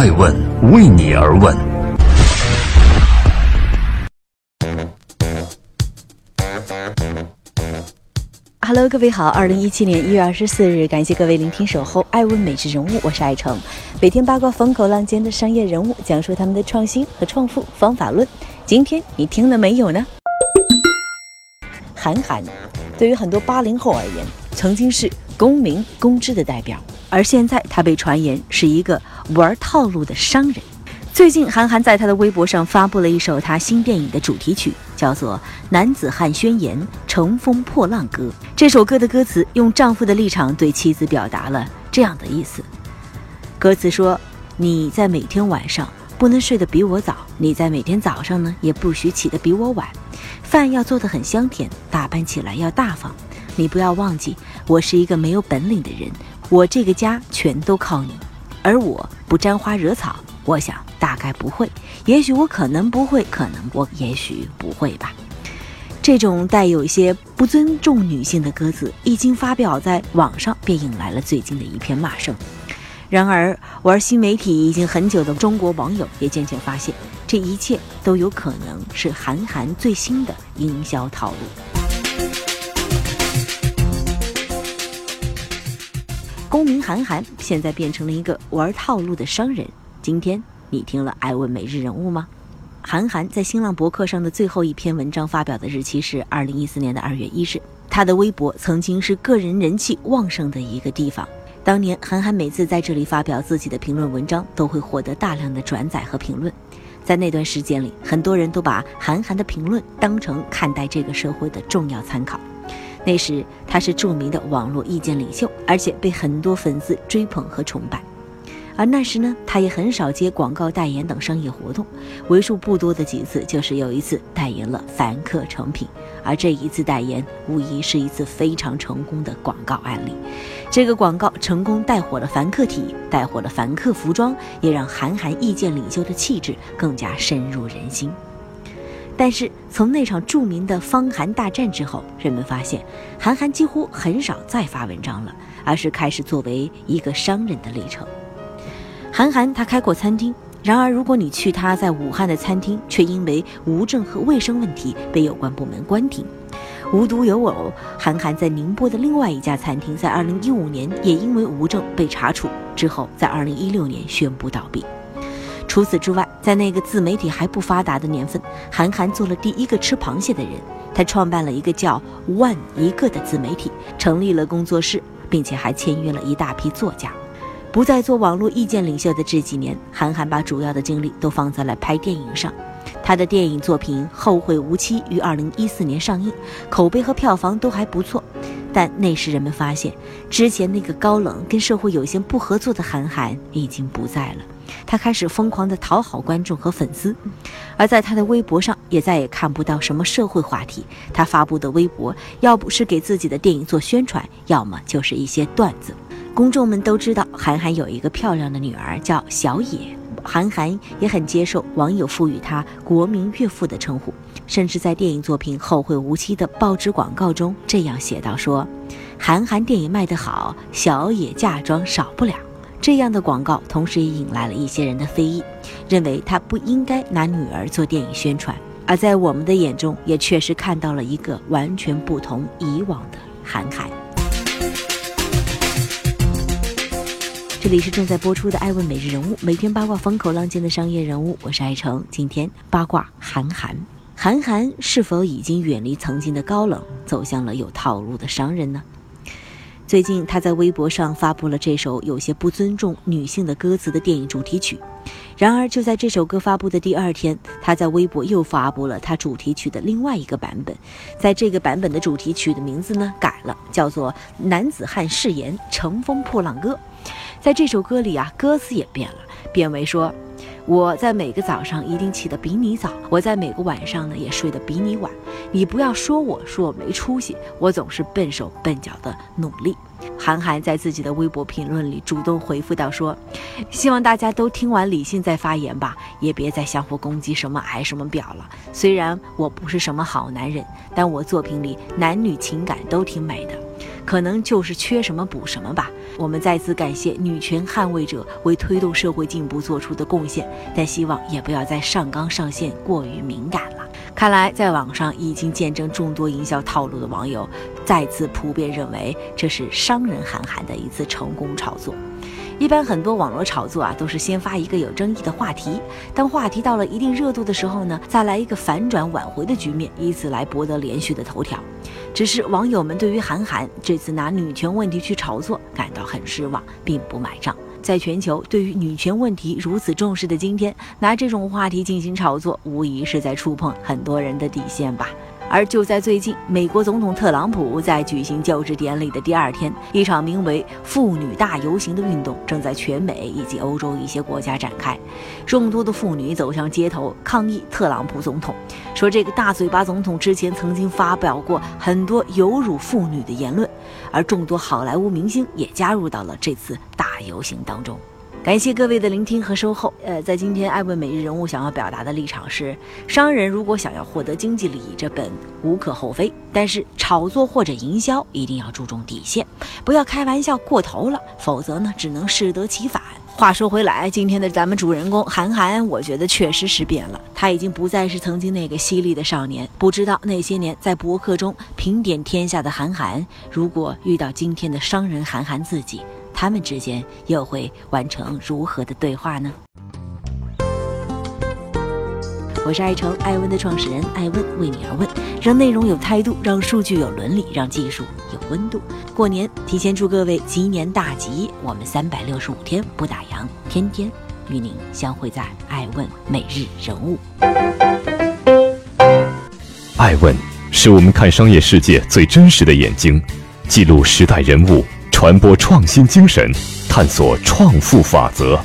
爱问为你而问。Hello，各位好，二零一七年一月二十四日，感谢各位聆听守候爱问美食人物，我是爱成，每天八卦风口浪尖的商业人物，讲述他们的创新和创富方法论。今天你听了没有呢？韩寒，对于很多八零后而言，曾经是公民公知的代表，而现在他被传言是一个玩套路的商人。最近，韩寒在他的微博上发布了一首他新电影的主题曲，叫做《男子汉宣言·乘风破浪歌》。这首歌的歌词用丈夫的立场对妻子表达了这样的意思：歌词说，你在每天晚上不能睡得比我早，你在每天早上呢也不许起得比我晚。饭要做得很香甜，打扮起来要大方。你不要忘记，我是一个没有本领的人，我这个家全都靠你。而我不沾花惹草，我想大概不会，也许我可能不会，可能我也许不会吧。这种带有一些不尊重女性的歌词一经发表在网上，便引来了最近的一片骂声。然而，玩新媒体已经很久的中国网友也渐渐发现。这一切都有可能是韩寒最新的营销套路。公民韩寒现在变成了一个玩套路的商人。今天你听了爱问每日人物吗？韩寒在新浪博客上的最后一篇文章发表的日期是二零一四年的二月一日。他的微博曾经是个人人气旺盛的一个地方。当年韩寒每次在这里发表自己的评论文章，都会获得大量的转载和评论。在那段时间里，很多人都把韩寒的评论当成看待这个社会的重要参考。那时他是著名的网络意见领袖，而且被很多粉丝追捧和崇拜。而那时呢，他也很少接广告代言等商业活动，为数不多的几次就是有一次代言了凡客成品，而这一次代言无疑是一次非常成功的广告案例。这个广告成功带火了凡客体，带火了凡客服装，也让韩寒意见领袖的气质更加深入人心。但是从那场著名的方韩大战之后，人们发现韩寒几乎很少再发文章了，而是开始作为一个商人的历程。韩寒他开过餐厅，然而如果你去他在武汉的餐厅，却因为无证和卫生问题被有关部门关停。无独有偶，韩寒在宁波的另外一家餐厅，在2015年也因为无证被查处，之后在2016年宣布倒闭。除此之外，在那个自媒体还不发达的年份，韩寒做了第一个吃螃蟹的人。他创办了一个叫“万一个”的自媒体，成立了工作室，并且还签约了一大批作家。不再做网络意见领袖的这几年，韩寒把主要的精力都放在了拍电影上。他的电影作品《后会无期》于2014年上映，口碑和票房都还不错。但那时人们发现，之前那个高冷、跟社会有些不合作的韩寒已经不在了。他开始疯狂地讨好观众和粉丝，而在他的微博上也再也看不到什么社会话题。他发布的微博，要不是给自己的电影做宣传，要么就是一些段子。公众们都知道，韩寒有一个漂亮的女儿叫小野，韩寒也很接受网友赋予他“国民岳父”的称呼，甚至在电影作品《后会无期》的报纸广告中这样写道：“说，韩寒电影卖得好，小野嫁妆少不了。”这样的广告，同时也引来了一些人的非议，认为他不应该拿女儿做电影宣传。而在我们的眼中，也确实看到了一个完全不同以往的韩寒。这里是正在播出的《爱问每日人物》，每天八卦风口浪尖的商业人物，我是爱成。今天八卦韩寒，韩寒是否已经远离曾经的高冷，走向了有套路的商人呢？最近，他在微博上发布了这首有些不尊重女性的歌词的电影主题曲。然而，就在这首歌发布的第二天，他在微博又发布了他主题曲的另外一个版本。在这个版本的主题曲的名字呢改了，叫做《男子汉誓言·乘风破浪歌》。在这首歌里啊，歌词也变了，变为说。我在每个早上一定起得比你早，我在每个晚上呢也睡得比你晚。你不要说我说我没出息，我总是笨手笨脚的努力。韩寒在自己的微博评论里主动回复到说：“希望大家都听完理性再发言吧，也别再相互攻击什么矮什么表了。虽然我不是什么好男人，但我作品里男女情感都挺美的。可能就是缺什么补什么吧。我们再次感谢女权捍卫者为推动社会进步做出的贡献，但希望也不要再上纲上线、过于敏感了。看来，在网上已经见证众多营销套路的网友，再次普遍认为这是商人韩寒的一次成功炒作。一般很多网络炒作啊，都是先发一个有争议的话题，当话题到了一定热度的时候呢，再来一个反转挽回的局面，以此来博得连续的头条。只是网友们对于韩寒这次拿女权问题去炒作感到很失望，并不买账。在全球对于女权问题如此重视的今天，拿这种话题进行炒作，无疑是在触碰很多人的底线吧。而就在最近，美国总统特朗普在举行就职典礼的第二天，一场名为“妇女大游行”的运动正在全美以及欧洲一些国家展开。众多的妇女走上街头抗议特朗普总统，说这个大嘴巴总统之前曾经发表过很多有辱妇女的言论。而众多好莱坞明星也加入到了这次大游行当中。感谢各位的聆听和收候。呃，在今天，艾问每日人物想要表达的立场是：商人如果想要获得经济利益，这本无可厚非；但是炒作或者营销一定要注重底线，不要开玩笑过头了，否则呢，只能适得其反。话说回来，今天的咱们主人公韩寒，我觉得确实是变了，他已经不再是曾经那个犀利的少年。不知道那些年在博客中评点天下的韩寒，如果遇到今天的商人韩寒自己。他们之间又会完成如何的对话呢？我是爱成爱问的创始人爱问，为你而问，让内容有态度，让数据有伦理，让技术有温度。过年提前祝各位吉年大吉！我们三百六十五天不打烊，天天与您相会在爱问每日人物。爱问是我们看商业世界最真实的眼睛，记录时代人物。传播创新精神，探索创富法则。